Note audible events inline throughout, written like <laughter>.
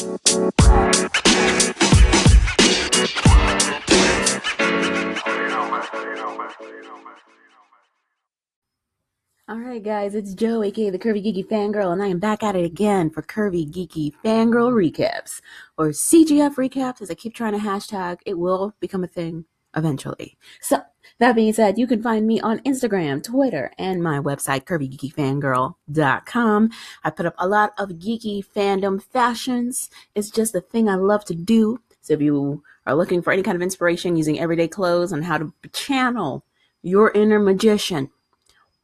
Alright, guys, it's Joe, aka the Curvy Geeky Fangirl, and I am back at it again for Curvy Geeky Fangirl Recaps, or CGF Recaps, as I keep trying to hashtag. It will become a thing eventually. So, that being said, you can find me on Instagram, Twitter, and my website, curvygeekyfangirl.com. I put up a lot of geeky fandom fashions. It's just a thing I love to do. So, if you are looking for any kind of inspiration using everyday clothes on how to channel your inner magician,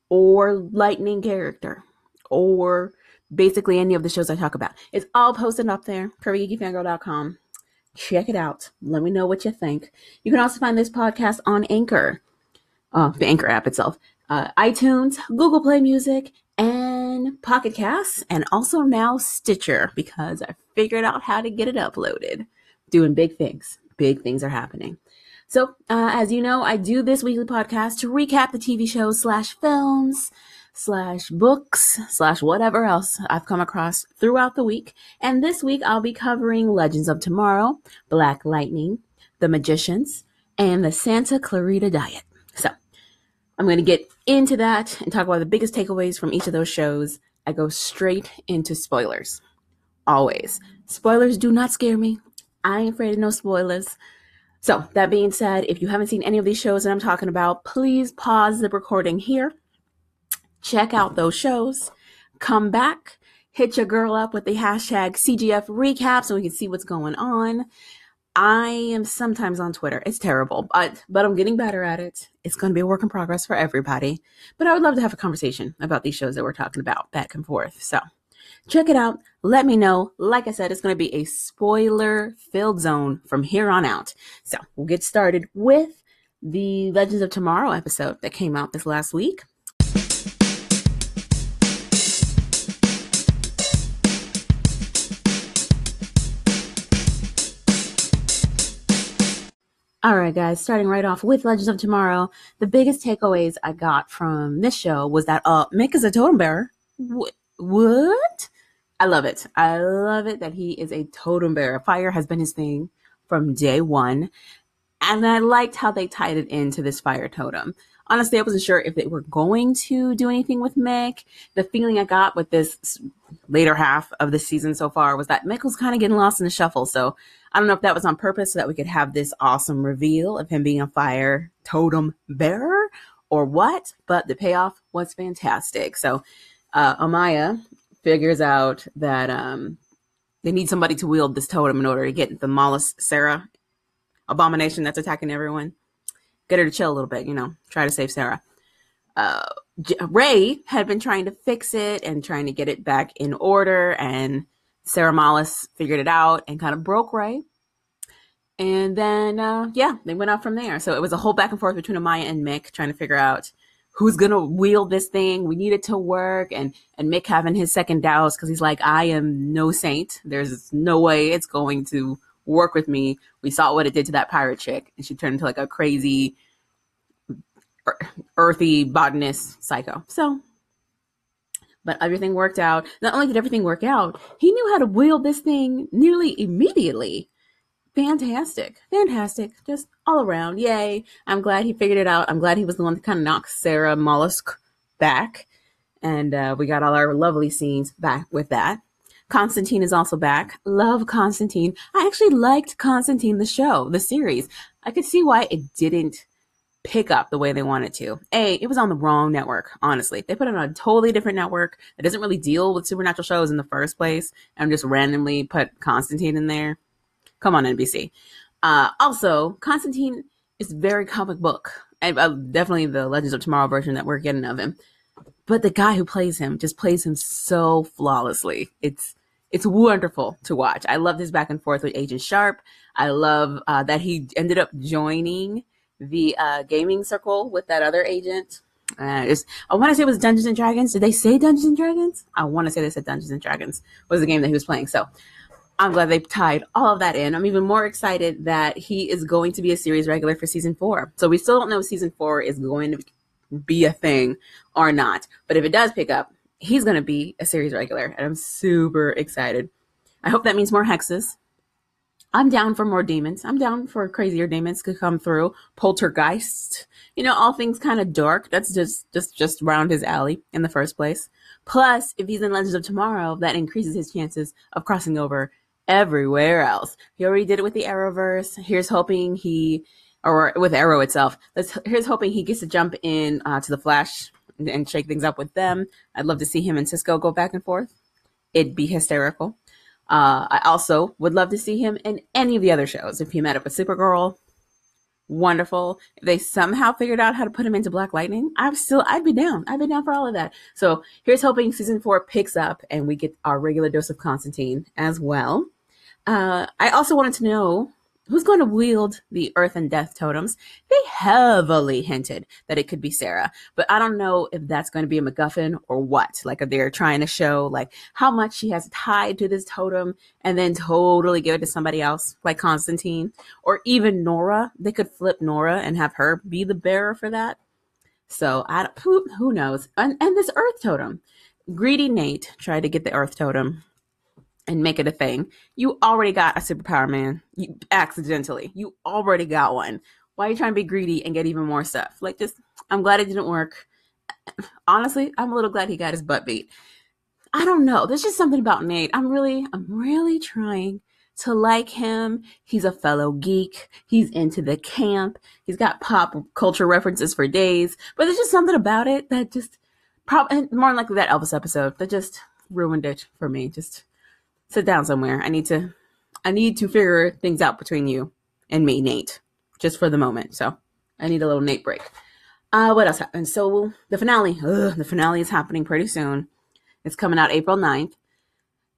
or lightning character or basically any of the shows I talk about. It's all posted up there, curvygeekyfangirl.com. Check it out. Let me know what you think. You can also find this podcast on Anchor, uh, the Anchor app itself, uh, iTunes, Google Play Music, and Pocket Casts, and also now Stitcher because I figured out how to get it uploaded. Doing big things. Big things are happening. So, uh, as you know, I do this weekly podcast to recap the TV shows slash films slash books slash whatever else I've come across throughout the week. And this week I'll be covering Legends of Tomorrow, Black Lightning, The Magicians, and the Santa Clarita Diet. So, I'm going to get into that and talk about the biggest takeaways from each of those shows. I go straight into spoilers. Always. Spoilers do not scare me. I ain't afraid of no spoilers. So, that being said, if you haven't seen any of these shows that I'm talking about, please pause the recording here, check out those shows, come back, hit your girl up with the hashtag CGF recap so we can see what's going on. I am sometimes on Twitter. It's terrible, but but I'm getting better at it. It's going to be a work in progress for everybody. But I would love to have a conversation about these shows that we're talking about back and forth. So, Check it out. Let me know. Like I said, it's going to be a spoiler filled zone from here on out. So we'll get started with the Legends of Tomorrow episode that came out this last week. All right, guys, starting right off with Legends of Tomorrow, the biggest takeaways I got from this show was that uh, Mick is a totem bearer. What? what? I love it. I love it that he is a totem bearer. Fire has been his thing from day one. And I liked how they tied it into this fire totem. Honestly, I wasn't sure if they were going to do anything with Mick. The feeling I got with this later half of the season so far was that Mick was kind of getting lost in the shuffle. So I don't know if that was on purpose so that we could have this awesome reveal of him being a fire totem bearer or what, but the payoff was fantastic. So uh, Amaya figures out that um, they need somebody to wield this totem in order to get the Mallus Sarah abomination that's attacking everyone. Get her to chill a little bit, you know, try to save Sarah. Uh, Ray had been trying to fix it and trying to get it back in order, and Sarah Mallus figured it out and kind of broke Ray. And then, uh, yeah, they went out from there. So it was a whole back and forth between Amaya and Mick trying to figure out who's gonna wield this thing. We need it to work. And and Mick having his second doubts because he's like, I am no saint. There's no way it's going to work with me. We saw what it did to that pirate chick, and she turned into like a crazy earthy botanist psycho. So but everything worked out. Not only did everything work out, he knew how to wield this thing nearly immediately fantastic, fantastic, just all around. Yay! I'm glad he figured it out. I'm glad he was the one that kind of knocked Sarah Mallus back, and uh, we got all our lovely scenes back with that. Constantine is also back. Love Constantine. I actually liked Constantine, the show, the series. I could see why it didn't pick up the way they wanted to. A, it was on the wrong network, honestly. They put it on a totally different network that doesn't really deal with supernatural shows in the first place and just randomly put Constantine in there. Come on, NBC. Uh, also, Constantine is very comic book, and uh, definitely the Legends of Tomorrow version that we're getting of him. But the guy who plays him just plays him so flawlessly. It's it's wonderful to watch. I love this back and forth with Agent Sharpe. I love uh, that he ended up joining the uh, gaming circle with that other agent. Uh, I want to say it was Dungeons and Dragons. Did they say Dungeons and Dragons? I want to say they said Dungeons and Dragons was the game that he was playing. So I'm glad they tied all of that in. I'm even more excited that he is going to be a series regular for season four. So we still don't know if season four is going to be a thing or not. But if it does pick up, he's going to be a series regular. And I'm super excited. I hope that means more hexes. I'm down for more demons. I'm down for crazier demons to come through. Poltergeist, you know, all things kind of dark. That's just just just round his alley in the first place. Plus, if he's in Legends of Tomorrow, that increases his chances of crossing over everywhere else. He already did it with the Arrowverse. Here's hoping he, or with Arrow itself. Let's here's hoping he gets to jump in uh, to the Flash and, shake things up with them. I'd love to see him and Cisco go back and forth. It'd be hysterical. Uh, I also would love to see him in any of the other shows. If he met up with Supergirl, wonderful. If they somehow figured out how to put him into Black Lightning, I'm still I'd be down. I'd be down for all of that. So here's hoping season four picks up and we get our regular dose of Constantine as well. Uh, I also wanted to know who's going to wield the earth and death totems. They heavily hinted that it could be Sarah, but I don't know if that's going to be a MacGuffin or what. Like if they're trying to show like how much she has tied to this totem and then totally give it to somebody else, like Constantine, or even Nora. They could flip Nora and have her be the bearer for that. So I who, who knows? And, and this earth totem, greedy Nate tried to get the earth totem and make it a thing. You already got a superpower man. You accidentally. You already got one. Why are you trying to be greedy and get even more stuff? Like just I'm glad it didn't work. <clears throat> Honestly, I'm a little glad he got his butt beat. I don't know. There's just something about Nate. I'm really, I'm really trying to like him. He's a fellow geek. He's into the camp. He's got pop culture references for days. But there's just something about it that just probably more likely that Elvis episode that just ruined it for me. Just sit down somewhere. I need to I need to figure things out between you and me, Nate, just for the moment. So I need a little Nate break. Uh, what else happened? So the finale, ugh, the finale is happening pretty soon. It's coming out April 9th.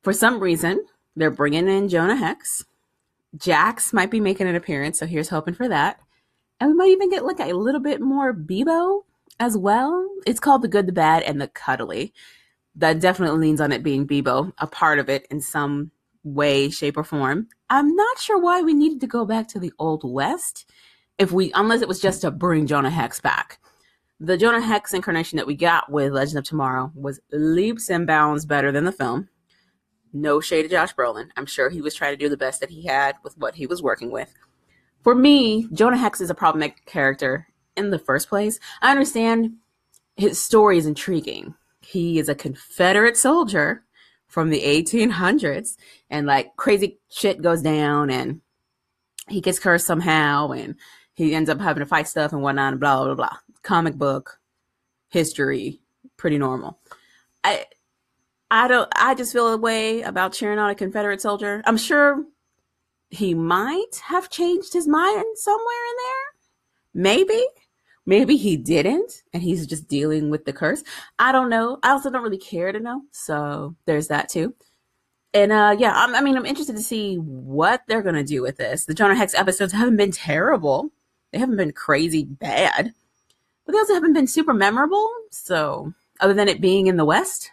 For some reason, they're bringing in Jonah Hex. Jax might be making an appearance, so here's hoping for that. And we might even get like a little bit more Beebo as well. It's called The Good, the Bad, and the Cuddly that definitely leans on it being Beebo, a part of it in some way, shape, or form. I'm not sure why we needed to go back to the Old West if we, unless it was just to bring Jonah Hex back. The Jonah Hex incarnation that we got with Legend of Tomorrow was leaps and bounds better than the film. No shade to Josh Brolin. I'm sure he was trying to do the best that he had with what he was working with. For me, Jonah Hex is a problematic character in the first place. I understand his story is intriguing he is a Confederate soldier from the 1800s, and like crazy shit goes down, and he gets cursed somehow, and he ends up having to fight stuff and whatnot, and blah blah blah. Comic book history, pretty normal. I I don't. I just feel a way about cheering on a Confederate soldier. I'm sure he might have changed his mind somewhere in there. Maybe Maybe he didn't and he's just dealing with the curse. I don't know. I also don't really care to know. So there's that too. And uh yeah, I'm, i mean, I'm interested to see what they're to do with this. The Jonah Hex episodes haven't been terrible. They haven't been crazy bad. But they also haven't been super memorable. So, other than it being in the West,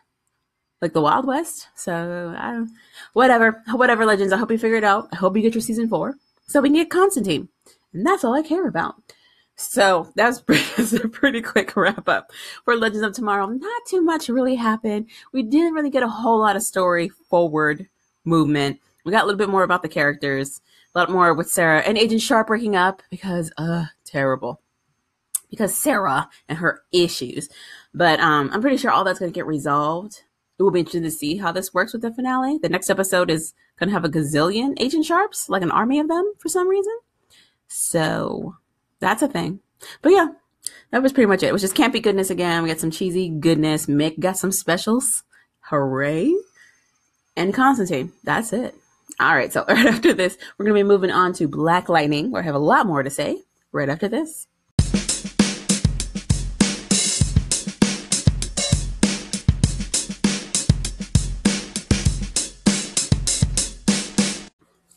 like the Wild West. So, I don't whatever. Whatever legends. I hope you figure it out. I hope you get your season 4 so we can get Constantine. And that's all I care about. So <laughs> that's, a pretty quick wrap up for Legends of Tomorrow. Not too much really happened. We didn't really get a whole lot of story forward movement. We got a little bit more about the characters, a lot more with Sarah and Agent Sharpe breaking up because, uh, terrible. Because Sarah and her issues. But um, I'm pretty sure all that's going to get resolved. It will be interesting to see how this works with the finale. The next episode is going to have a gazillion Agent Sharpes, like an army of them for some reason. So that's a thing. But yeah, that was pretty much it. It was just campy goodness again. We got some cheesy goodness. Mick got some specials. Hooray. And Constantine. That's it. All right. So <laughs> right after this, we're going to be moving on to Black Lightning, where I have a lot more to say right after this.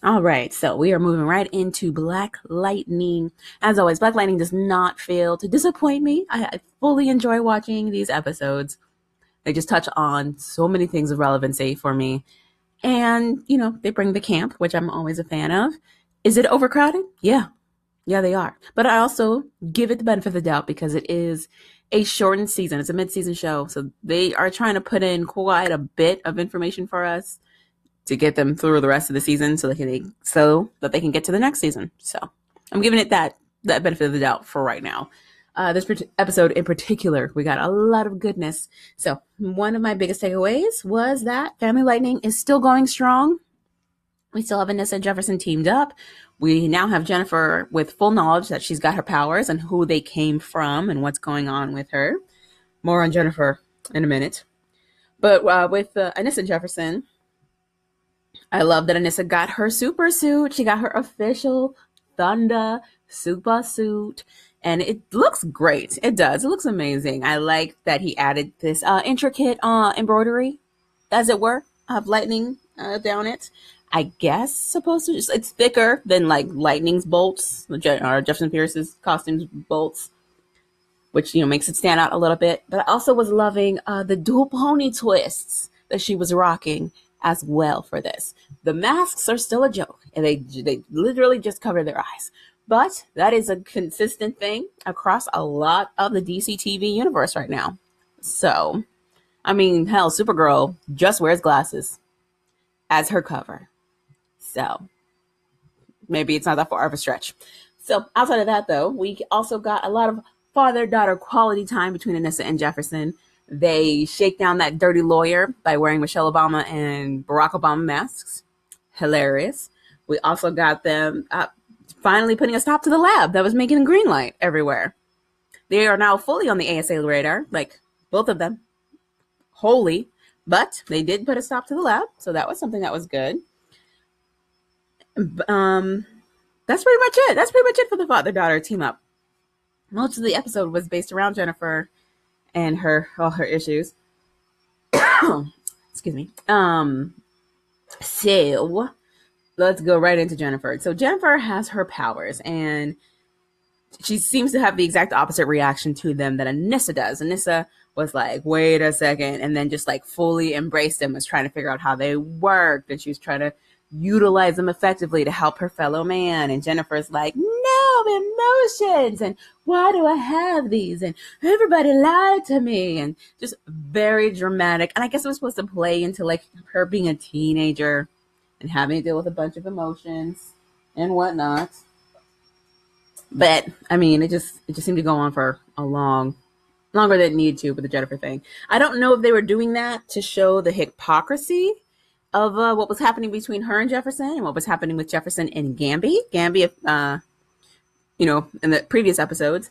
All right, so we are moving right into Black Lightning. As always, Black Lightning does not fail to disappoint me. I, fully enjoy watching these episodes. They just touch on so many things of relevancy eh, for me. And, you know, they bring the camp, which I'm always a fan of. Is it overcrowded? Yeah. Yeah, they are. But I also give it the benefit of the doubt because it is a shortened season. It's a mid season show. So they are trying to put in quite a bit of information for us to get them through the rest of the season so they can so that they can get to the next season. So I'm giving it that that benefit of the doubt for right now. Uh, this episode in particular, we got a lot of goodness. So one of my biggest takeaways was that Family Lightning is still going strong. We still have Anissa and Jefferson teamed up. We now have Jennifer with full knowledge that she's got her powers and who they came from and what's going on with her. More on Jennifer in a minute. But uh, with uh, Anissa and Jefferson, I love that Anissa got her super suit. She got her official Thunder super suit and it looks great. It does. It looks amazing. I like that he added this uh, intricate uh, embroidery, as it were, of lightning uh, down it. I guess supposed to. Just, it's thicker than like lightning's bolts, or Jefferson Pierce's costumes bolts, which you know makes it stand out a little bit. But I also was loving uh, the dual pony twists that she was rocking as well for this. The masks are still a joke, and they they literally just cover their eyes. But that is a consistent thing across a lot of the DC TV universe right now. So, I mean, hell, Supergirl just wears glasses as her cover. So, maybe it's not that far of a stretch. So, outside of that, though, we also got a lot of father daughter quality time between Anissa and Jefferson. They shake down that dirty lawyer by wearing Michelle Obama and Barack Obama masks. Hilarious. We also got them uh, finally putting a stop to the lab that was making a green light everywhere. They are now fully on the ASA radar, like both of them, wholly, but they did put a stop to the lab, so that was something that was good. Um, that's pretty much it. That's pretty much it for the father daughter team up. Most of the episode was based around Jennifer and her all her issues. <coughs> Excuse me. Um, so let's go right into Jennifer. So Jennifer has her powers and she seems to have the exact opposite reaction to them that Anissa does. Anissa was like, wait a second, and then just like fully embraced them, was trying to figure out how they worked, and she was trying to utilize them effectively to help her fellow man. And Jennifer's like, emotions, and why do I have these? And everybody lied to me, and just very dramatic. And I guess it was supposed to play into like her being a teenager and having to deal with a bunch of emotions and whatnot. But I mean, it just it just seemed to go on for a long, longer than it needed to with the Jennifer thing. I don't know if they were doing that to show the hypocrisy of uh, what was happening between her and Jefferson and what was happening with Jefferson and Gambi. Gambi, uh, you know, in the previous episodes,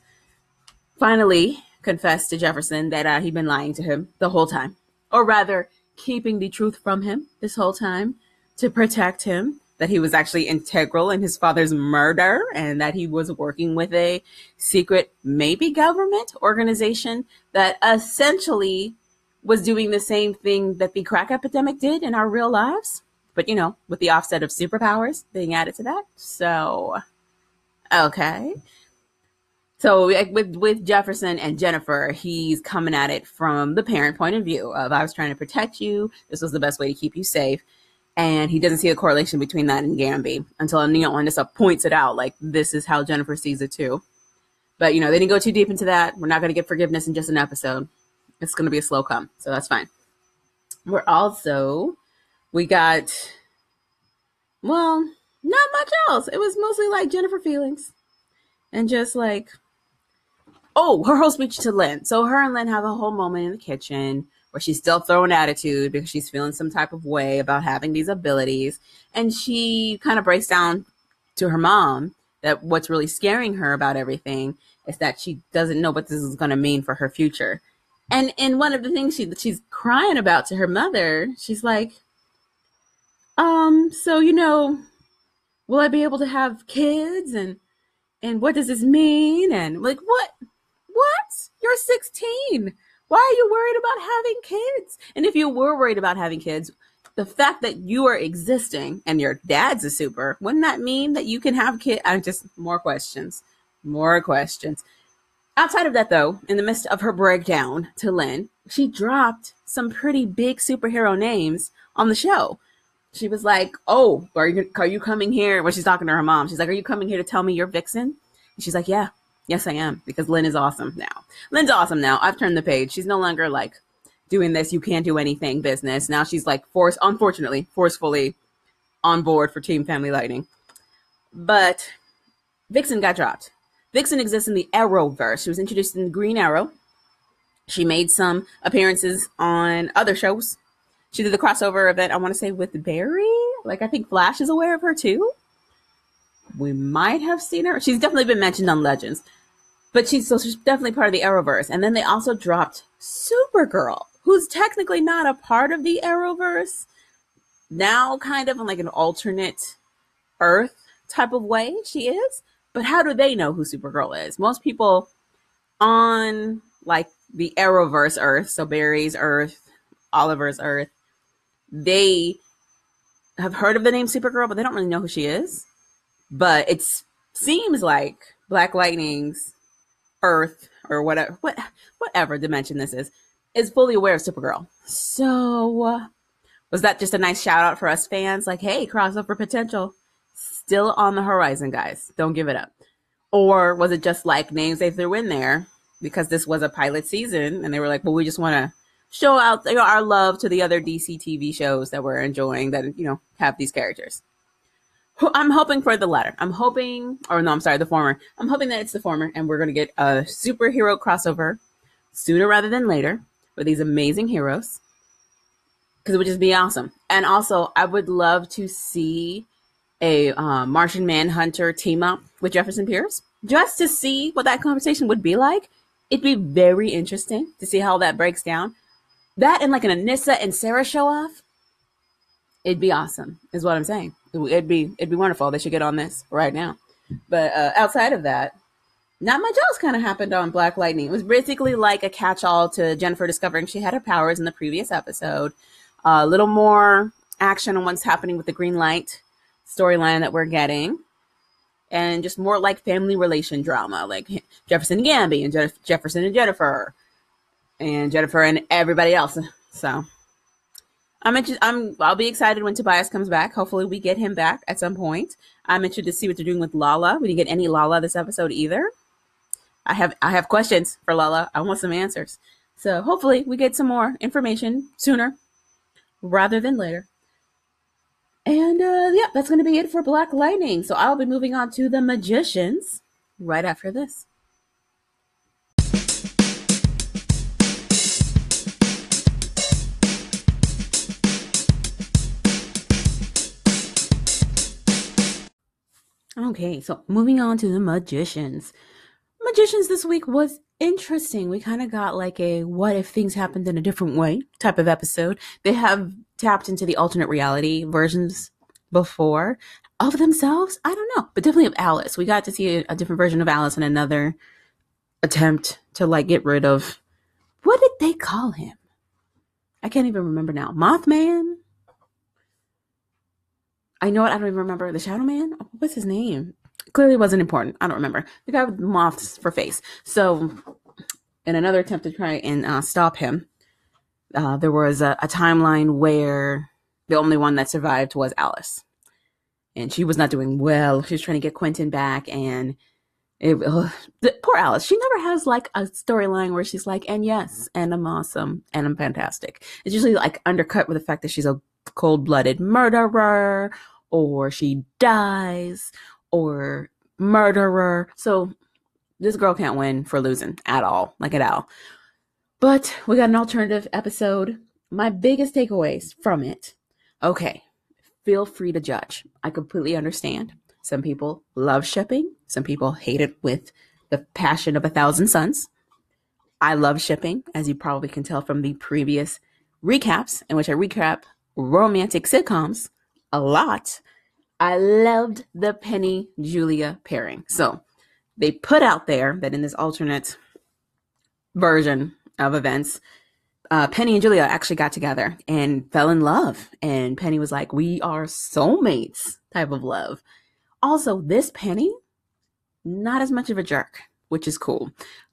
finally confessed to Jefferson that uh, he'd been lying to him the whole time, or rather, keeping the truth from him this whole time to protect him, that he was actually integral in his father's murder, and that he was working with a secret, maybe government organization that essentially was doing the same thing that the crack epidemic did in our real lives. But, you know, with the offset of superpowers being added to that. So, okay. So with with Jefferson and Jennifer, he's coming at it from the parent point of view of I was trying to protect you. This was the best way to keep you safe and he doesn't see a correlation between that and Gambi until Neil Anissa points it out, like this is how Jennifer sees it too. But you know, they didn't go too deep into that. We're not going to get forgiveness in just an episode. It's going to be a slow come, so that's fine. We're also we got well, not much else. It was mostly like Jennifer feelings, and just like oh, her whole speech to Lynn. So her and Lynn have a whole moment in the kitchen where she's still throwing attitude because she's feeling some type of way about having these abilities. And she kind of breaks down to her mom that what's really scaring her about everything is that she doesn't know what this is going to mean for her future. And in one of the things she she's crying about to her mother, she's like, um, so you know, will I be able to have kids and and what does this mean? And like what? What? You're 16 why are you worried about having kids? And if you were worried about having kids, the fact that you are existing and your dad's a super, wouldn't that mean that you can have kids? I'm uh, just more questions, more questions. Outside of that, though, in the midst of her breakdown to Lynn, she dropped some pretty big superhero names on the show. She was like, "Oh, are you are you coming here?" When she's talking to her mom, she's like, "Are you coming here to tell me you're Vixen?" And she's like, "Yeah." Yes, I am because Lynn is awesome now. Lynn's awesome now. I've turned the page. She's no longer like doing this you can't do anything business. Now she's like forced, unfortunately, forcefully on board for Team Family Lightning. But Vixen got dropped. Vixen exists in the Arrowverse. She was introduced in Green Arrow. She made some appearances on other shows. She did the crossover event, I want to say, with Barry. Like, I think Flash is aware of her too. We might have seen her. She's definitely been mentioned on Legends. But she's so she's definitely part of the Arrowverse. And then they also dropped Supergirl, who's technically not a part of the Arrowverse. Now, kind of in like an alternate Earth type of way, she is. But how do they know who Supergirl is? Most people on like the Arrowverse Earth, so Barry's Earth, Oliver's Earth, they have heard of the name Supergirl, but they don't really know who she is. But it seems like Black Lightning's Earth or whatever, what, whatever dimension this is, is fully aware of Supergirl. So, was that just a nice shout out for us fans? Like, hey, crossover potential still on the horizon, guys. Don't give it up. Or was it just like names they threw in there because this was a pilot season and they were like, well, we just want to show out you know, our love to the other DC TV shows that we're enjoying that, you know, have these characters. I'm hoping for the latter. I'm hoping, or no, I'm sorry, the former. I'm hoping that it's the former, and we're going to get a superhero crossover sooner rather than later with these amazing heroes because it would just be awesome. And also, I would love to see a uh, Martian Manhunter team up with Jefferson Pierce just to see what that conversation would be like. It'd be very interesting to see how that breaks down. That and like an Anissa and Sarah show off, it'd be awesome, is what I'm saying. It'd be it'd be wonderful. They should get on this right now. But uh, outside of that, not much else kind of happened on Black Lightning. It was basically like a catch-all to Jennifer discovering she had her powers in the previous episode. A uh, little more action on what's happening with the Green Light storyline that we're getting, and just more like family relation drama, like Jefferson Gambi and Jeff- Jefferson and Jennifer, and Jennifer and everybody else. So I'm interested. I'm. I'll be excited when Tobias comes back. Hopefully, we get him back at some point. I'm interested to see what they're doing with Lala. We didn't get any Lala this episode either. I have. I have questions for Lala. I want some answers. So hopefully, we get some more information sooner rather than later. And uh, yeah, that's going to be it for Black Lightning. So I'll be moving on to the Magicians right after this. Okay, so moving on to the magicians. Magicians this week was interesting. We kind of got like a what if things happened in a different way type of episode. They have tapped into the alternate reality versions before of themselves. I don't know, but definitely of Alice. We got to see a, different version of Alice in another attempt to like get rid of what did they call him? I can't even remember now. Mothman? I know it. I don't even remember the Shadow Man. What's his name? Clearly wasn't important. I don't remember the guy with moths for face. So, in another attempt to try and uh, stop him, uh, there was a, a timeline where the only one that survived was Alice, and she was not doing well. She was trying to get Quentin back, and it, uh, poor Alice. She never has like a storyline where she's like, "And yes, and I'm awesome, and I'm fantastic." It's usually like undercut with the fact that she's a cold blooded murderer or she dies or murderer. So this girl can't win for losing at all, like at all. But we got an alternative episode. My biggest takeaways from it okay, feel free to judge. I completely understand. Some people love shipping, some people hate it with the passion of a thousand suns. I love shipping, as you probably can tell from the previous recaps, in which I recap romantic sitcoms a lot, I loved the Penny Julia pairing. So they put out there that in this alternate version of events, uh, Penny and Julia actually got together and fell in love. And Penny was like, We are soulmates type of love. Also, this Penny, not as much of a jerk, which is cool.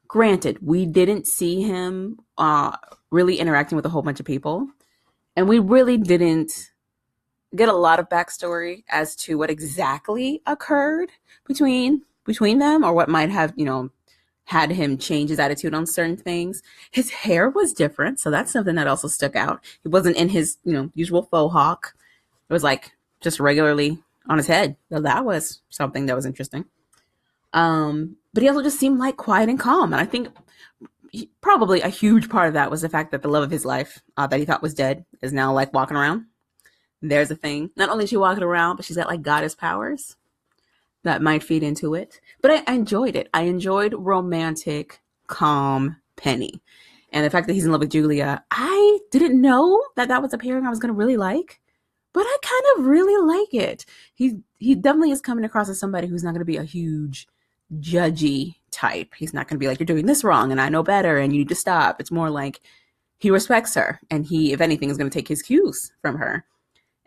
Granted, we didn't see him uh, really interacting with a whole bunch of people and we really didn't get a lot of backstory as to what exactly occurred between between them or what might have you know had him change his attitude on certain things. His hair was different, so that's something that also stuck out. He wasn't in his, you know, usual faux hawk. It was like just regularly on his head. So that was something that was interesting. Um, but he also just seemed like quiet and calm. And I think he, probably a huge part of that was the fact that the love of his life, uh, that he thought was dead, is now like walking around. There's a thing. Not only is she walking around, but she's got like goddess powers that might feed into it. But I, I enjoyed it. I enjoyed romantic, calm Penny. And the fact that he's in love with Julia, I didn't know that that was a pairing I was going to really like, but I kind of really like it. He he definitely is coming across as somebody who's not going to be a huge judgy type. He's not going to be like you're doing this wrong and I know better and you need to stop. It's more like he respects her and he if anything is going to take his cues from her.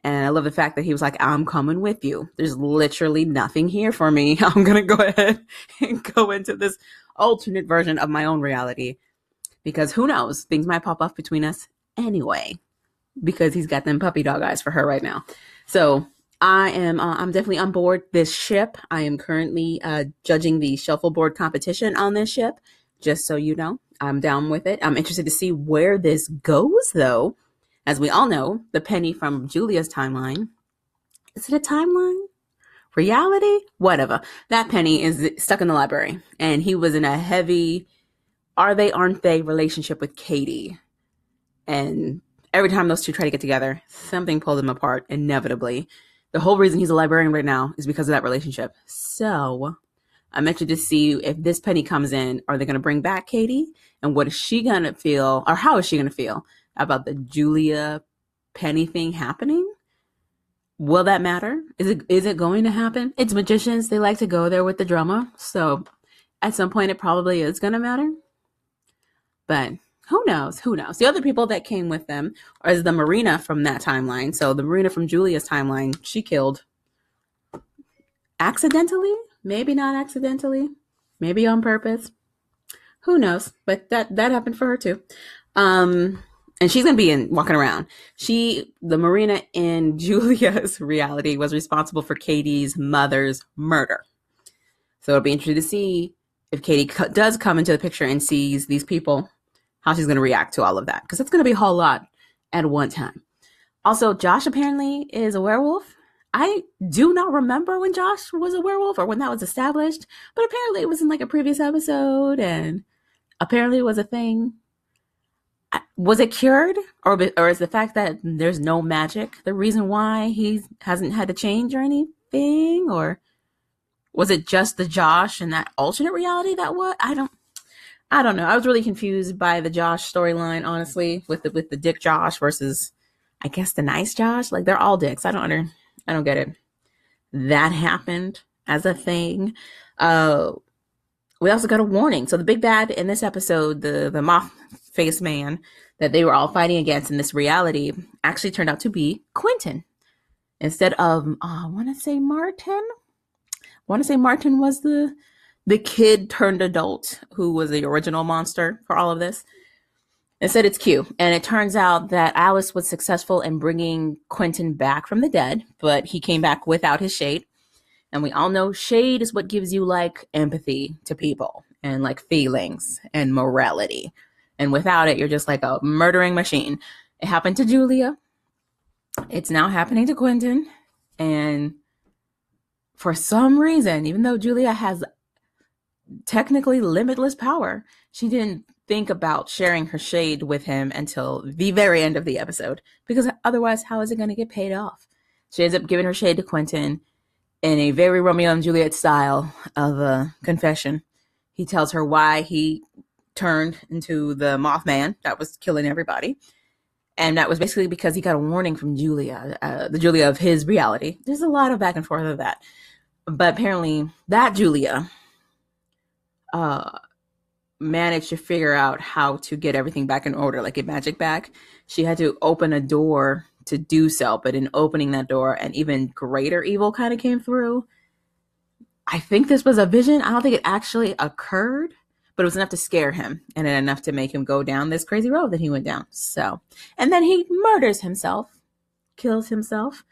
And I love the fact that he was like, I'm coming with you. There's literally nothing here for me. <laughs> I'm going to go ahead and go into this alternate version of my own reality because who knows? Things might pop up between us anyway because he's got them puppy dog eyes for her right now. So I am uh, I'm definitely on board this ship. I am currently uh, judging the shuffleboard competition on this ship. Just so you know, I'm down with it. I'm interested to see where this goes, though. As we all know, the penny from Julia's timeline. Is it a timeline? Reality? Whatever. That penny is stuck in the library, and he was in a heavy are they, aren't they relationship with Kady. And every time those two try to get together, something pulls them apart inevitably. The whole reason he's a librarian right now is because of that relationship. So I'm interested to see if this penny comes in, are they going to bring back Kady? And what is she going to feel, or how is she going to feel about the Julia Penny thing happening? Will that matter? Is it is it going to happen? It's magicians. They like to go there with the drama. So at some point it probably is going to matter. But who knows? Who knows? The other people that came with them is the Marina from that timeline. So the Marina from Julia's timeline, she killed accidentally, maybe not accidentally, maybe on purpose. Who knows? But that that happened for her too. Um and she's gonna be in walking around. She, the Marina in <laughs> Julia's reality, was responsible for Kady's mother's murder. So it'll be interesting to see if Kady does come into the picture and sees these people how she's going to react to all of that because it's going to be a whole lot at one time. Also, Josh apparently is a werewolf. I do not remember when Josh was a werewolf or when that was established, but apparently it was in like a previous episode and apparently it was a thing. Was it cured or or is the fact that there's no magic the reason why he hasn't had to change or anything or was it just the Josh and that alternate reality that what? I don't I don't know. I was really confused by the Josh storyline, honestly, with the with the Dick Josh versus, I guess the nice Josh. Like they're all dicks. I don't under, I don't get it. That happened as a thing. Uh, we also got a warning. So the big bad in this episode, the the moth face man that they were all fighting against in this reality, actually turned out to be Quentin instead of uh, I want to say Martin. I want to say Martin was the the kid turned adult who was the original monster for all of this. and said it's Q. And it turns out that Alice was successful in bringing Quentin back from the dead, but he came back without his shade. And we all know shade is what gives you like empathy to people and like feelings and morality. And without it, you're just like a murdering machine. It happened to Julia. It's now happening to Quentin. And for some reason, even though Julia has technically limitless power. She didn't think about sharing her shade with him until the very end of the episode because otherwise, how is it going to get paid off? She ends up giving her shade to Quentin in a very Romeo and Juliet style of a confession. He tells her why he turned into the Mothman that was killing everybody. And that was basically because he got a warning from Julia, uh, the Julia of his reality. There's a lot of back and forth of that. But apparently, that Julia uh, managed to figure out how to get everything back in order, like a magic bag. She had to open a door to do so, but in opening that door, an even greater evil kind of came through. I think this was a vision. I don't think it actually occurred, but it was enough to scare him and enough to make him go down this crazy road that he went down. So, and then he murders himself, kills himself.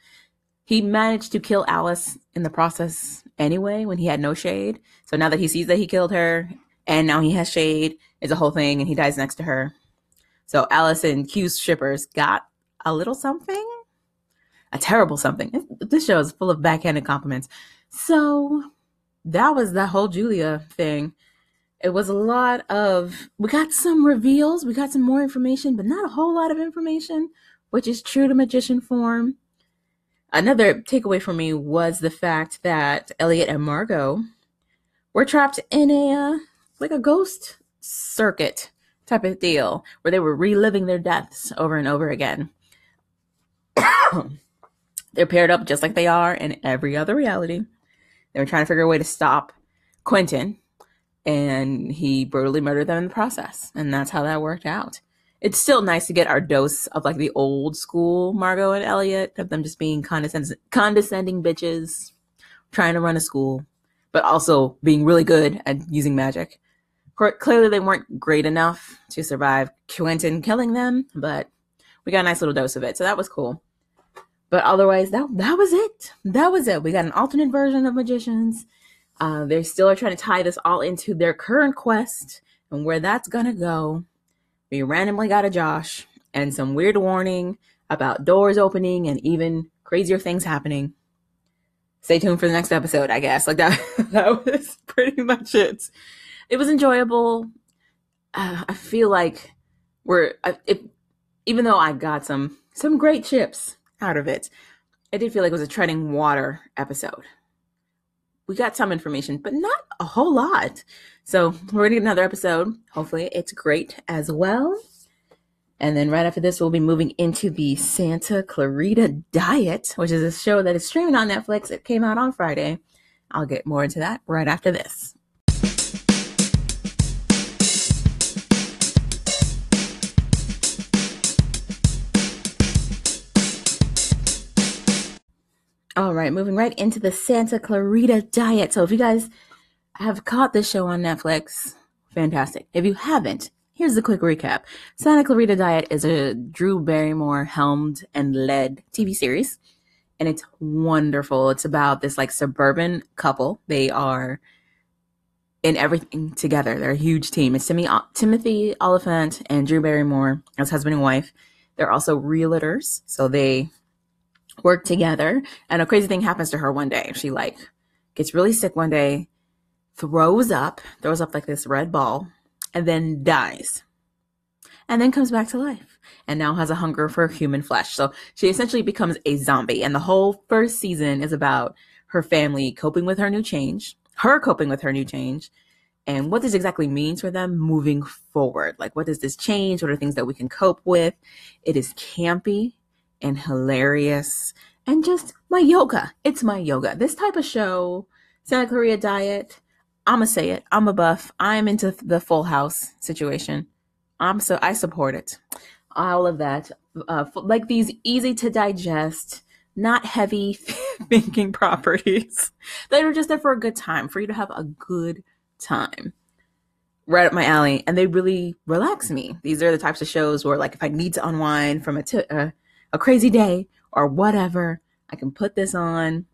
He managed to kill Alice in the process anyway when he had no shade. So now that he sees that he killed her, and now he has shade. It's a whole thing, and he dies next to her. So Alice and Q's shippers got a little something, a terrible something. This show is full of backhanded compliments. So that was the whole Julia thing. It was a lot of, we got some reveals, we got some more information, but not a whole lot of information, which is true to magician form. Another takeaway for me was the fact that Eliot and Margo were trapped in a, uh, like a ghost circuit type of deal where they were reliving their deaths over and over again. <coughs> They're paired up just like they are in every other reality. They were trying to figure a way to stop Quentin, and he brutally murdered them in the process. And that's how that worked out. It's still nice to get our dose of like the old school Margo and Eliot, of them just being condescend- condescending bitches, trying to run a school, but also being really good at using magic. Clearly, they weren't great enough to survive Quentin killing them, but we got a nice little dose of it. So that was cool. But otherwise, that that was it. That was it. We got an alternate version of magicians. Uh, they still are trying to tie this all into their current quest and where that's gonna go. We randomly got a Josh and some weird warning about doors opening and even crazier things happening. Stay tuned for the next episode, I guess. Like that, <laughs> that was pretty much it. It was enjoyable. Uh, I feel like we're, if, even though I got some some great chips out of it. I did feel like it was a treading water episode. We got some information, but not a whole lot. So we're gonna get another episode. Hopefully, it's great as well. And then right after this, we'll be moving into the Santa Clarita Diet, which is a show that is streaming on Netflix. It came out on Friday. I'll get more into that right after this. All right, moving right into the Santa Clarita Diet. So if you guys have caught this show on Netflix, fantastic. If you haven't, here's the quick recap. Santa Clarita Diet is a Drew Barrymore helmed and led TV series, and it's wonderful. It's about this like suburban couple. They are in everything together. They're a huge team. It's Timmy, uh, Timothy Olyphant and Drew Barrymore as husband and wife. They're also realtors, so they work together. And a crazy thing happens to her one day. She like gets really sick one day, throws up, throws up like this red ball, and then dies. And then comes back to life and now has a hunger for human flesh. So she essentially becomes a zombie. And the whole first season is about her family coping with her new change, her coping with her new change, and what this exactly means for them moving forward. Like, what does this change? What are things that we can cope with? It is campy and hilarious and just my yoga. It's my yoga. This type of show, Santa Clarita Diet, I'ma say it. I'm a buff. I'm into the Full House situation. I'm so I support it. All of that, uh, like these easy to digest, not heavy <laughs> thinking properties <laughs> that are just there for a good time, for you to have a good time. Right up my alley, and they really relax me. These are the types of shows where, like, if I need to unwind from a t- uh, a crazy day or whatever, I can put this on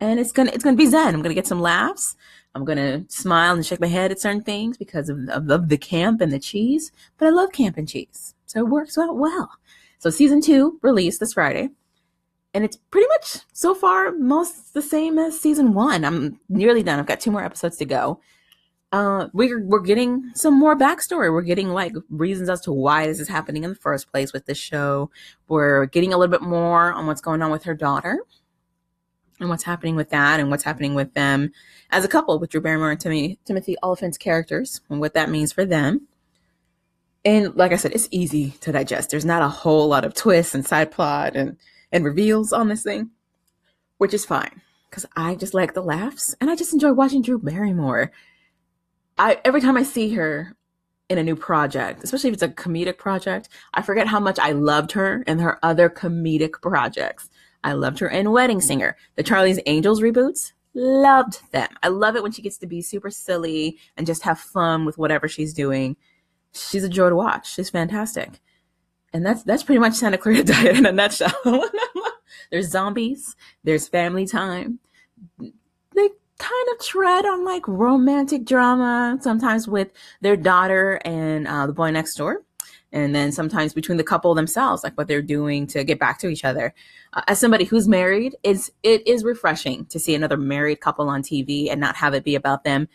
and it's gonna it's gonna be zen. I'm gonna get some laughs. I'm gonna smile and shake my head at certain things because of, of, of the camp and the cheese. But I love camp and cheese, so it works out well. So season two released this Friday, and it's pretty much so far most the same as season one. I'm nearly done. I've got two more episodes to go uh, we're we're getting some more backstory. We're getting like reasons as to why this is happening in the first place with this show. We're getting a little bit more on what's going on with her daughter and what's happening with that and what's happening with them as a couple with Drew Barrymore and Timmy, Timothy Olyphant's characters and what that means for them. And like I said, it's easy to digest. There's not a whole lot of twists and side plot and, and reveals on this thing, which is fine because I just like the laughs and I just enjoy watching Drew Barrymore I every time I see her in a new project, especially if it's a comedic project, I forget how much I loved her in her other comedic projects. I loved her in Wedding mm-hmm. Singer, the Charlie's Angels reboots. Loved them. I love it when she gets to be super silly and just have fun with whatever she's doing. She's a joy to watch. She's fantastic. And that's that's pretty much Santa Clarita <laughs> Diet in a nutshell. <laughs> there's zombies. There's family time. Kind of tread on like romantic drama, sometimes with their daughter and uh, the boy next door. And then sometimes between the couple themselves, like what they're doing to get back to each other. Uh, as somebody who's married, it's it is refreshing to see another married couple on TV and not have it be about them,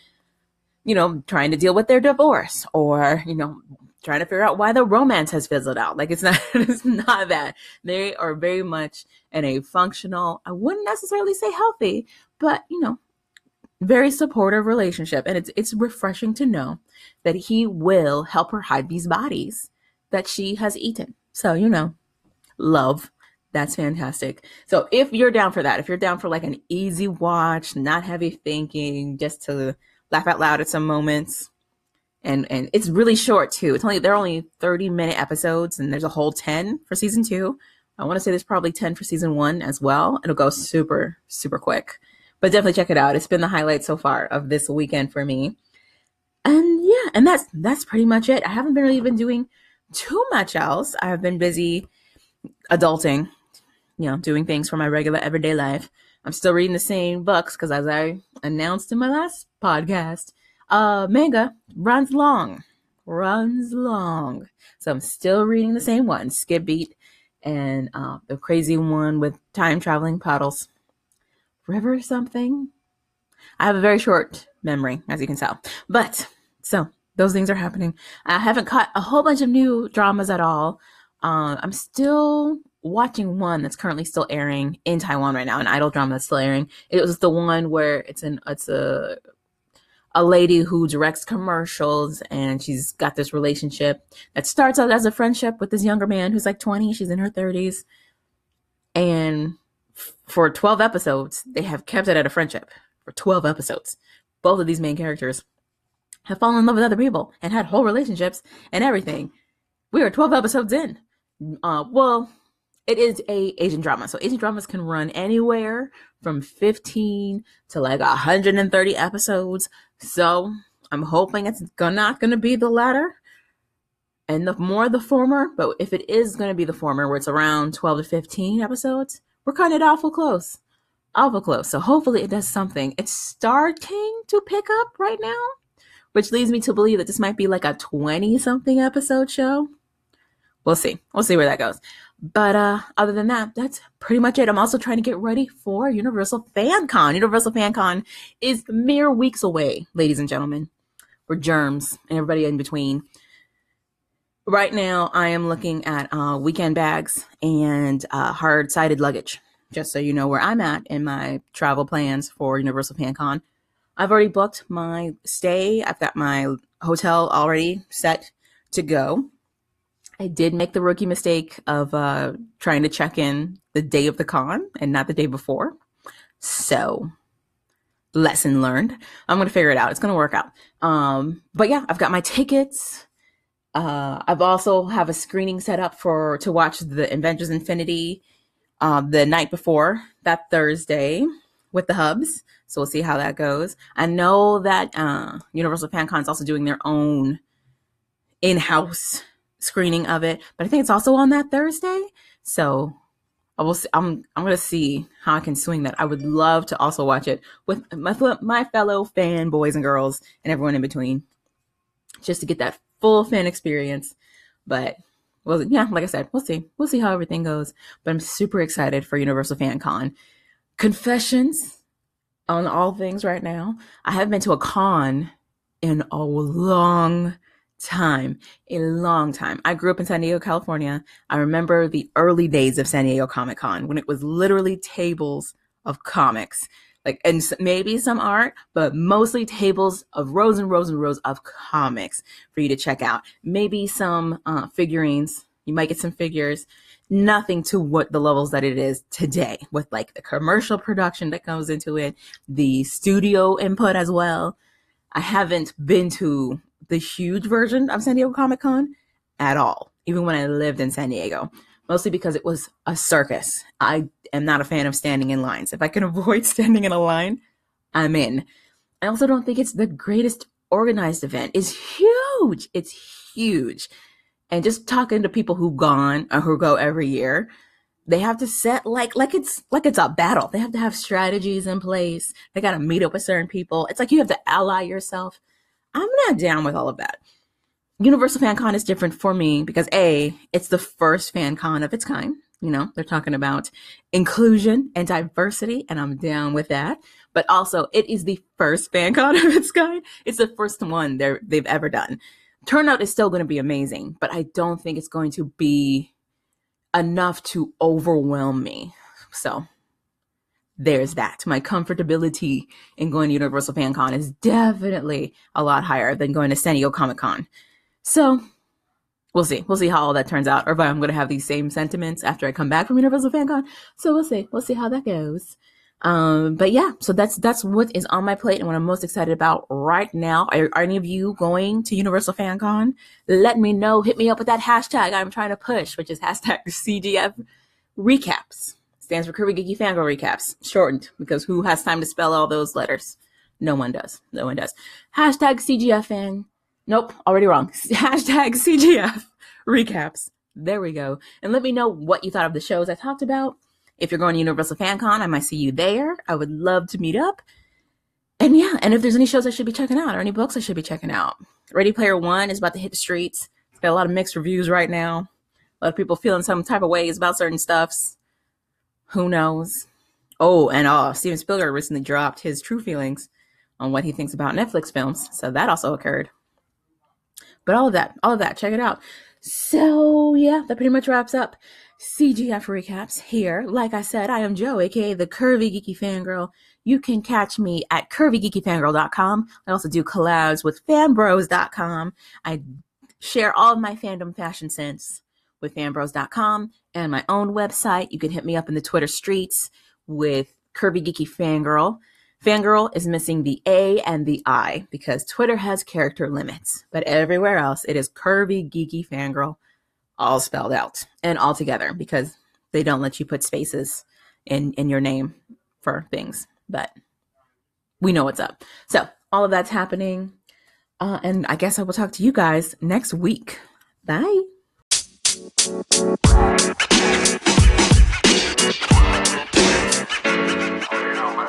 you know, trying to deal with their divorce or you know trying to figure out why the romance has fizzled out. Like it's not <laughs> it's not that. They are very much in a functional, I wouldn't necessarily say healthy, but you know, very supportive relationship. And it's it's refreshing to know that he will help her hide these bodies that she has eaten. So, you know, love. That's fantastic. So if you're down for that, if you're down for like an easy watch, not heavy thinking, just to laugh out loud at some moments, and and it's really short too. It's only they're only 30 minute episodes and there's a whole 10 for season 2. I want to say there's probably 10 for season 1 as well. It'll go super super quick. But definitely check it out. It's been the highlight so far of this weekend for me. And yeah, and that's that's pretty much it. I haven't really been doing too much else. I've been busy adulting, you know, doing things for my regular everyday life. I'm still reading the same books because as I announced in my last podcast, uh, manga runs long, runs long. So I'm still reading the same one, Skip Beat, and uh, the crazy one with time traveling puddles. River something. I have a very short memory, as you can tell. But so those things are happening. I haven't caught a whole bunch of new dramas at all. Uh, I'm still watching one that's currently still airing in Taiwan right now, an idol drama that's still airing. It was the one where it's an it's a a lady who directs commercials and she's got this relationship that starts out as a friendship with this younger man who's like 20 she's in her 30s and for 12 episodes they have kept it at a friendship for 12 episodes both of these main characters have fallen in love with other people and had whole relationships and everything we are 12 episodes in uh well it is a Asian drama. So Asian dramas can run anywhere from 15 to like 130 episodes. So I'm hoping it's not going to be the latter and the more the former. But if it is going to be the former, where it's around 12 to 15 episodes, we're kind of awful close. Awful close. So hopefully it does something. It's starting to pick up right now, which leads me to believe that this might be like a 20 something episode show. We'll see. We'll see where that goes. But uh, other than that, that's pretty much it. I'm also trying to get ready for Universal Fan Con. Universal Fan Con is mere weeks away, ladies and gentlemen, for germs and everybody in between. Right now, I am looking at uh, weekend bags and uh, hard sided luggage, just so you know where I'm at in my travel plans for Universal FanCon. I've already booked my stay, I've got my hotel already set to go. I did make the rookie mistake of uh, trying to check in the day of the con and not the day before. So, lesson learned. I'm going to figure it out. It's going to work out. Um, but yeah, I've got my tickets. Uh, I've also have a screening set up for to watch the Avengers Infinity uh, the night before that Thursday with the hubs. So we'll see how that goes. I know that uh, Universal FanCon is also doing their own in-house screening of it, but I think it's also on that Thursday. So I will. See, I'm. I'm gonna see how I can swing that. I would love to also watch it with my my fellow fan boys and girls and everyone in between, just to get that full fan experience. But well, yeah, like I said, we'll see. We'll see how everything goes. But I'm super excited for Universal Fan Con. Confessions on all things right now. I haven't been to a con in a long time, a long time. I grew up in San Diego, California. I remember the early days of San Diego Comic Con when it was literally tables of comics. Like, and maybe some art, but mostly tables of rows and rows and rows of comics for you to check out. Maybe some uh, figurines. You might get some figures. Nothing to what the levels that it is today with like the commercial production that goes into it, the studio input as well. I haven't been to the huge version of San Diego Comic Con at all, even when I lived in San Diego, mostly because it was a circus. I am not a fan of standing in lines. If I can <laughs> avoid standing in a line, I'm in. I also don't think it's the greatest organized event. It's huge. It's huge. And just talking to people who've gone or who go every year, they have to set like like it's like it's a battle. They have to have strategies in place. They got to meet up with certain people. It's like you have to ally yourself. I'm not down with all of that. Universal Fan Con is different for me because A, it's the first fan con of its kind. You know, they're talking about inclusion and diversity, and I'm down with that. But also, it is the first fan con <laughs> of its kind. It's the first one they've ever done. Turnout is still going to be amazing, but I don't think it's going to be enough to overwhelm me. So there's that. My comfortability in going to Universal Fan Con is definitely a lot higher than going to San Diego Comic Con. So we'll see. We'll see how all that turns out, or if I'm going to have these same sentiments after I come back from Universal Fan Con. So we'll see. We'll see how that goes. Um, but yeah, so that's that's what is on my plate and what I'm most excited about right now. Are, are any of you going to Universal Fan Con? Let me know. Hit me up with that hashtag I'm trying to push, which is hashtag <laughs> CGF recaps. Stands for Curvy Geeky Fangirl Recaps, shortened because who has time to spell all those letters? No one does. No one does. Hashtag CGFN Nope, already wrong. <laughs> Hashtag CGF recaps. There we go. And let me know what you thought of the shows I talked about. If you're going to Universal Fan Con, I might see you there. I would love to meet up. And yeah, and if there's any shows I should be checking out or any books I should be checking out. Ready Player One is about to hit the streets. It's got a lot of mixed reviews right now. A lot of people feeling some type of ways about certain stuffs. Who knows? Oh, and uh, Steven Spielberg recently dropped his true feelings on what he thinks about Netflix films. So that also occurred. But all of that, all of that, check it out. So yeah, that pretty much wraps up CGF recaps here. Like I said, I am Joe, aka the Curvy Geeky Fangirl. You can catch me at curvygeekyfangirl.com. I also do collabs with fanbros.com. I share all of my fandom fashion sense with fanbros.com and my own website. You can hit me up in the Twitter streets with Curvy Geeky Fangirl. Fangirl is missing the A and the I because Twitter has character limits, but everywhere else it is curvy, geeky fangirl, all spelled out and all together because they don't let you put spaces in, in your name for things. But we know what's up. So all of that's happening. Uh, and I guess I will talk to you guys next week. Bye